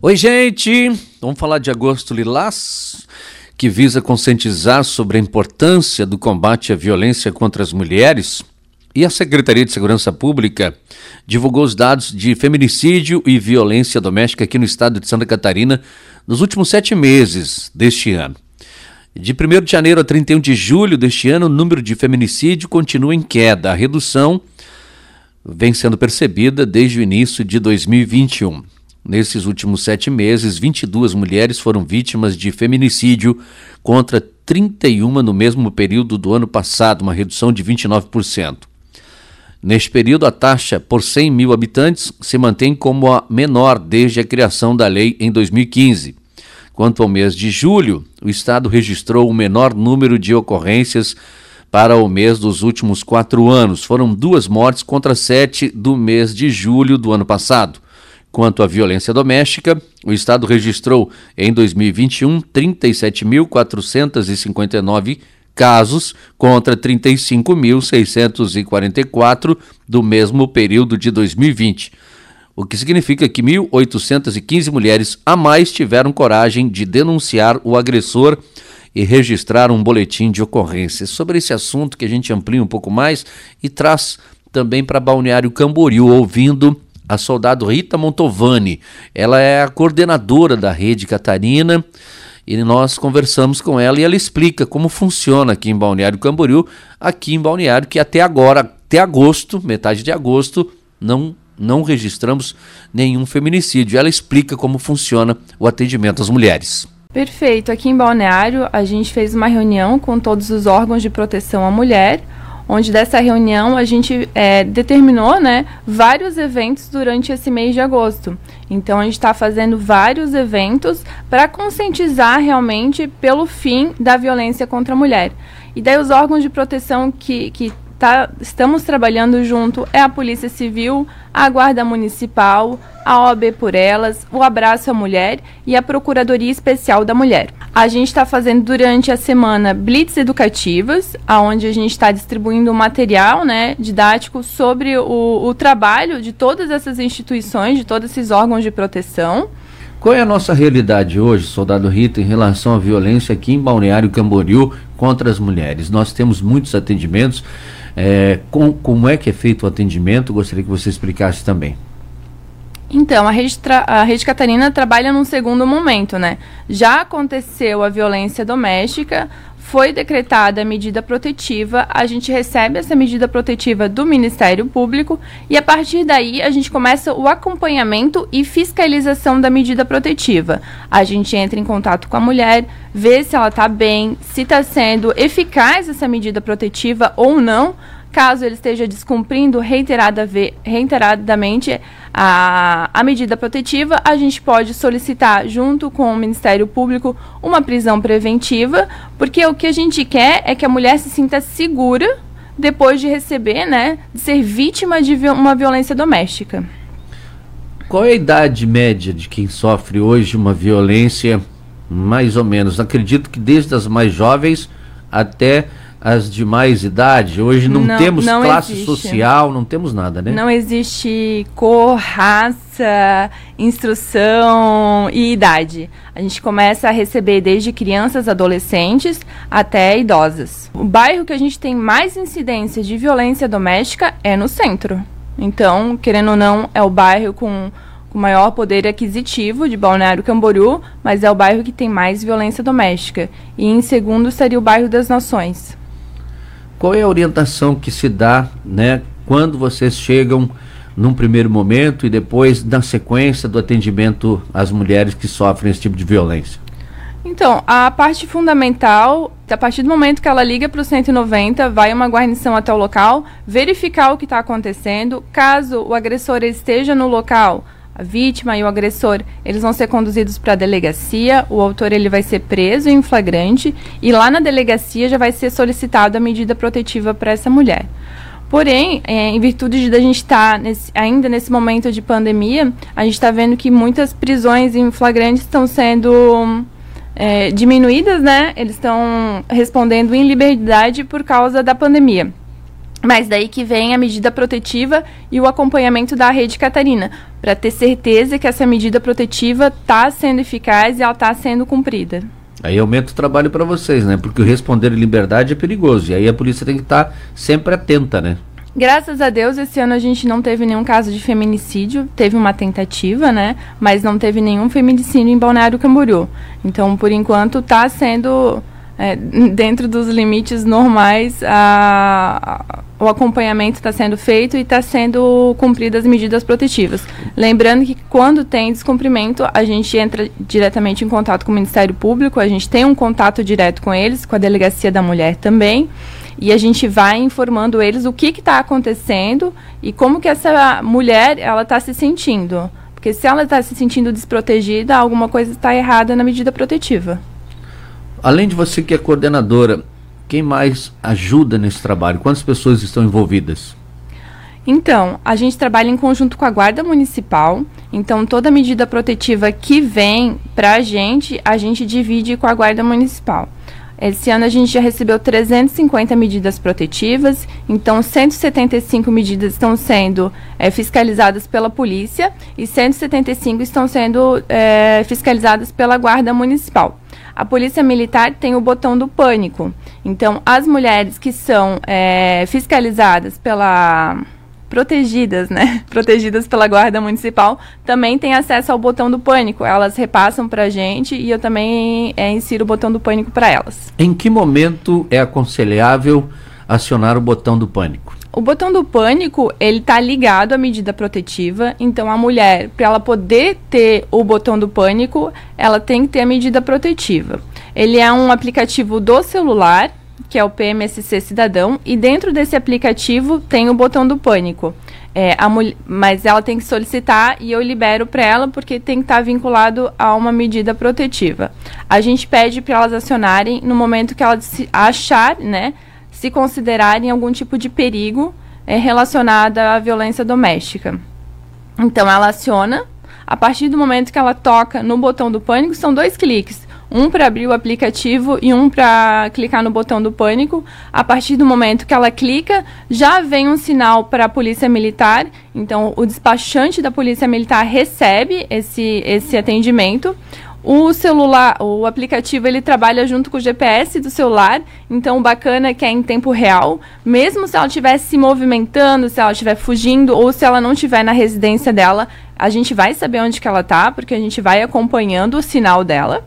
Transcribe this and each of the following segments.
Oi, gente! Vamos falar de Agosto Lilás, que visa conscientizar sobre a importância do combate à violência contra as mulheres. E a Secretaria de Segurança Pública divulgou os dados de feminicídio e violência doméstica aqui no estado de Santa Catarina nos últimos sete meses deste ano. De 1 de janeiro a 31 de julho deste ano, o número de feminicídio continua em queda. A redução vem sendo percebida desde o início de 2021. Nesses últimos sete meses, 22 mulheres foram vítimas de feminicídio, contra 31 no mesmo período do ano passado, uma redução de 29%. Neste período, a taxa por 100 mil habitantes se mantém como a menor desde a criação da lei em 2015. Quanto ao mês de julho, o Estado registrou o menor número de ocorrências para o mês dos últimos quatro anos. Foram duas mortes contra sete do mês de julho do ano passado. Quanto à violência doméstica, o Estado registrou em 2021 37.459 casos contra 35.644 do mesmo período de 2020, o que significa que 1.815 mulheres a mais tiveram coragem de denunciar o agressor e registrar um boletim de ocorrência. Sobre esse assunto que a gente amplia um pouco mais e traz também para Balneário Camboriú, ouvindo a soldado Rita Montovani. Ela é a coordenadora da rede Catarina e nós conversamos com ela e ela explica como funciona aqui em Balneário Camboriú, aqui em Balneário, que até agora, até agosto, metade de agosto, não não registramos nenhum feminicídio. Ela explica como funciona o atendimento às mulheres. Perfeito. Aqui em Balneário, a gente fez uma reunião com todos os órgãos de proteção à mulher onde dessa reunião a gente é, determinou né, vários eventos durante esse mês de agosto. Então a gente está fazendo vários eventos para conscientizar realmente pelo fim da violência contra a mulher. E daí os órgãos de proteção que, que tá, estamos trabalhando junto é a Polícia Civil, a Guarda Municipal, a OAB por Elas, o Abraço à Mulher e a Procuradoria Especial da Mulher. A gente está fazendo durante a semana blitz educativas, aonde a gente está distribuindo material né, didático sobre o, o trabalho de todas essas instituições, de todos esses órgãos de proteção. Qual é a nossa realidade hoje, soldado Rita, em relação à violência aqui em Balneário Camboriú contra as mulheres? Nós temos muitos atendimentos, é, com, como é que é feito o atendimento? Gostaria que você explicasse também. Então, a rede, a rede Catarina trabalha num segundo momento, né? Já aconteceu a violência doméstica, foi decretada a medida protetiva, a gente recebe essa medida protetiva do Ministério Público e a partir daí a gente começa o acompanhamento e fiscalização da medida protetiva. A gente entra em contato com a mulher, vê se ela está bem, se está sendo eficaz essa medida protetiva ou não Caso ele esteja descumprindo reiterada reiteradamente a, a medida protetiva, a gente pode solicitar, junto com o Ministério Público, uma prisão preventiva, porque o que a gente quer é que a mulher se sinta segura depois de receber, né, de ser vítima de uma violência doméstica. Qual é a idade média de quem sofre hoje uma violência, mais ou menos? Acredito que desde as mais jovens até as de mais idade? Hoje não, não temos não classe existe. social, não temos nada, né? Não existe cor, raça, instrução e idade. A gente começa a receber desde crianças, adolescentes até idosas. O bairro que a gente tem mais incidência de violência doméstica é no centro. Então, querendo ou não, é o bairro com com maior poder aquisitivo de Balneário Camboriú, mas é o bairro que tem mais violência doméstica. E em segundo estaria o bairro das Nações. Qual é a orientação que se dá, né, quando vocês chegam num primeiro momento e depois na sequência do atendimento às mulheres que sofrem esse tipo de violência? Então, a parte fundamental, a partir do momento que ela liga para o 190, vai uma guarnição até o local, verificar o que está acontecendo. Caso o agressor esteja no local, a vítima e o agressor, eles vão ser conduzidos para a delegacia, o autor ele vai ser preso em flagrante e lá na delegacia já vai ser solicitada a medida protetiva para essa mulher. Porém, é, em virtude de a gente estar tá ainda nesse momento de pandemia, a gente está vendo que muitas prisões em flagrante estão sendo é, diminuídas, né? Eles estão respondendo em liberdade por causa da pandemia. Mas daí que vem a medida protetiva e o acompanhamento da rede Catarina, para ter certeza que essa medida protetiva está sendo eficaz e ela está sendo cumprida. Aí aumenta o trabalho para vocês, né? Porque o responder em liberdade é perigoso. E aí a polícia tem que estar tá sempre atenta, né? Graças a Deus, esse ano a gente não teve nenhum caso de feminicídio. Teve uma tentativa, né? Mas não teve nenhum feminicídio em Balneário Camboriú. Então, por enquanto, está sendo é, dentro dos limites normais, a, a, o acompanhamento está sendo feito e está sendo cumpridas as medidas protetivas. Lembrando que quando tem descumprimento, a gente entra diretamente em contato com o Ministério Público, a gente tem um contato direto com eles, com a Delegacia da Mulher também, e a gente vai informando eles o que está acontecendo e como que essa mulher ela está se sentindo. Porque se ela está se sentindo desprotegida, alguma coisa está errada na medida protetiva. Além de você que é coordenadora, quem mais ajuda nesse trabalho? Quantas pessoas estão envolvidas? Então, a gente trabalha em conjunto com a Guarda Municipal. Então, toda medida protetiva que vem para a gente, a gente divide com a Guarda Municipal. Esse ano a gente já recebeu 350 medidas protetivas, então 175 medidas estão sendo é, fiscalizadas pela polícia e 175 estão sendo é, fiscalizadas pela Guarda Municipal. A Polícia Militar tem o botão do pânico, então as mulheres que são é, fiscalizadas pela protegidas, né? Protegidas pela Guarda Municipal, também têm acesso ao botão do pânico. Elas repassam para a gente e eu também é, insiro o botão do pânico para elas. Em que momento é aconselhável acionar o botão do pânico? O botão do pânico, ele tá ligado à medida protetiva, então a mulher, para ela poder ter o botão do pânico, ela tem que ter a medida protetiva. Ele é um aplicativo do celular que é o PMSC Cidadão, e dentro desse aplicativo tem o botão do pânico. É, mas ela tem que solicitar e eu libero para ela porque tem que estar tá vinculado a uma medida protetiva. A gente pede para elas acionarem no momento que elas se achar, né, se considerarem algum tipo de perigo é, relacionado à violência doméstica. Então ela aciona. A partir do momento que ela toca no botão do pânico, são dois cliques um para abrir o aplicativo e um para clicar no botão do pânico. A partir do momento que ela clica, já vem um sinal para a Polícia Militar. Então, o despachante da Polícia Militar recebe esse, esse atendimento. O celular, o aplicativo, ele trabalha junto com o GPS do celular. Então, o bacana é que é em tempo real. Mesmo se ela estiver se movimentando, se ela estiver fugindo ou se ela não estiver na residência dela, a gente vai saber onde que ela está, porque a gente vai acompanhando o sinal dela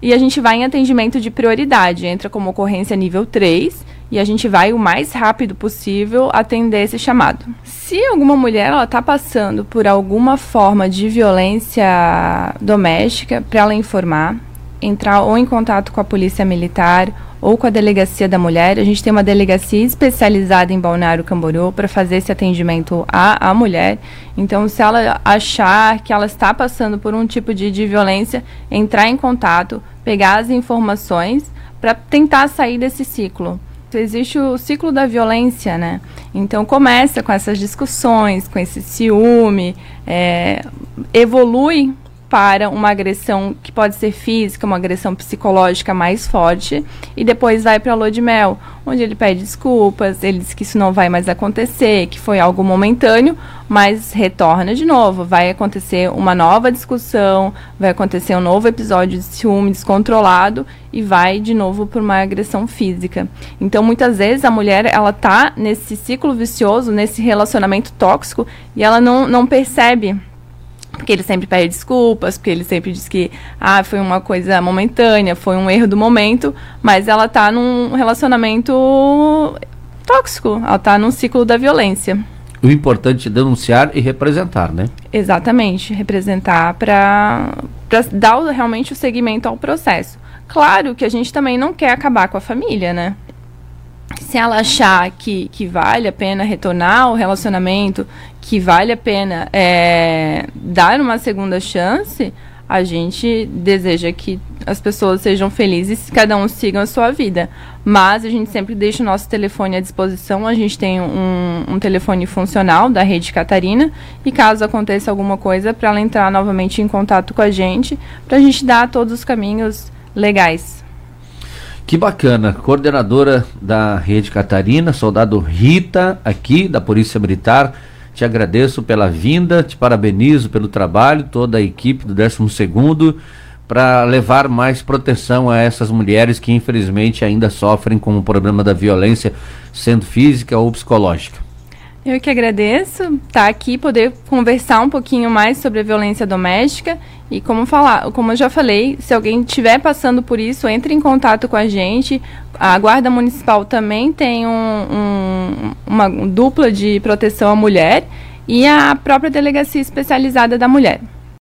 e a gente vai em atendimento de prioridade, entra como ocorrência nível 3 e a gente vai o mais rápido possível atender esse chamado. Se alguma mulher está passando por alguma forma de violência doméstica, para ela informar, entrar ou em contato com a polícia militar ou com a delegacia da mulher. A gente tem uma delegacia especializada em Balneário Camboriú para fazer esse atendimento à, à mulher. Então, se ela achar que ela está passando por um tipo de, de violência, entrar em contato, pegar as informações para tentar sair desse ciclo. Existe o ciclo da violência, né? Então começa com essas discussões, com esse ciúme, é, evolui para uma agressão que pode ser física, uma agressão psicológica mais forte, e depois vai para a lua de mel, onde ele pede desculpas, ele diz que isso não vai mais acontecer, que foi algo momentâneo, mas retorna de novo, vai acontecer uma nova discussão, vai acontecer um novo episódio de ciúme descontrolado e vai de novo para uma agressão física. Então, muitas vezes a mulher ela tá nesse ciclo vicioso, nesse relacionamento tóxico e ela não, não percebe porque ele sempre pede desculpas, porque ele sempre diz que ah, foi uma coisa momentânea, foi um erro do momento, mas ela tá num relacionamento tóxico, ela tá num ciclo da violência. O importante é denunciar e representar, né? Exatamente, representar para dar realmente o seguimento ao processo. Claro que a gente também não quer acabar com a família, né? Se ela achar que, que vale a pena retornar o relacionamento, que vale a pena é, dar uma segunda chance, a gente deseja que as pessoas sejam felizes cada um siga a sua vida. Mas a gente sempre deixa o nosso telefone à disposição. A gente tem um, um telefone funcional da rede Catarina. E caso aconteça alguma coisa, para ela entrar novamente em contato com a gente, para a gente dar todos os caminhos legais Que bacana, coordenadora da Rede Catarina, soldado Rita, aqui da Polícia Militar. Te agradeço pela vinda, te parabenizo pelo trabalho, toda a equipe do 12 para levar mais proteção a essas mulheres que infelizmente ainda sofrem com o problema da violência, sendo física ou psicológica. Eu que agradeço estar tá aqui, poder conversar um pouquinho mais sobre a violência doméstica e como falar, como eu já falei, se alguém estiver passando por isso, entre em contato com a gente. A Guarda Municipal também tem um, um, uma dupla de proteção à mulher e a própria Delegacia Especializada da Mulher.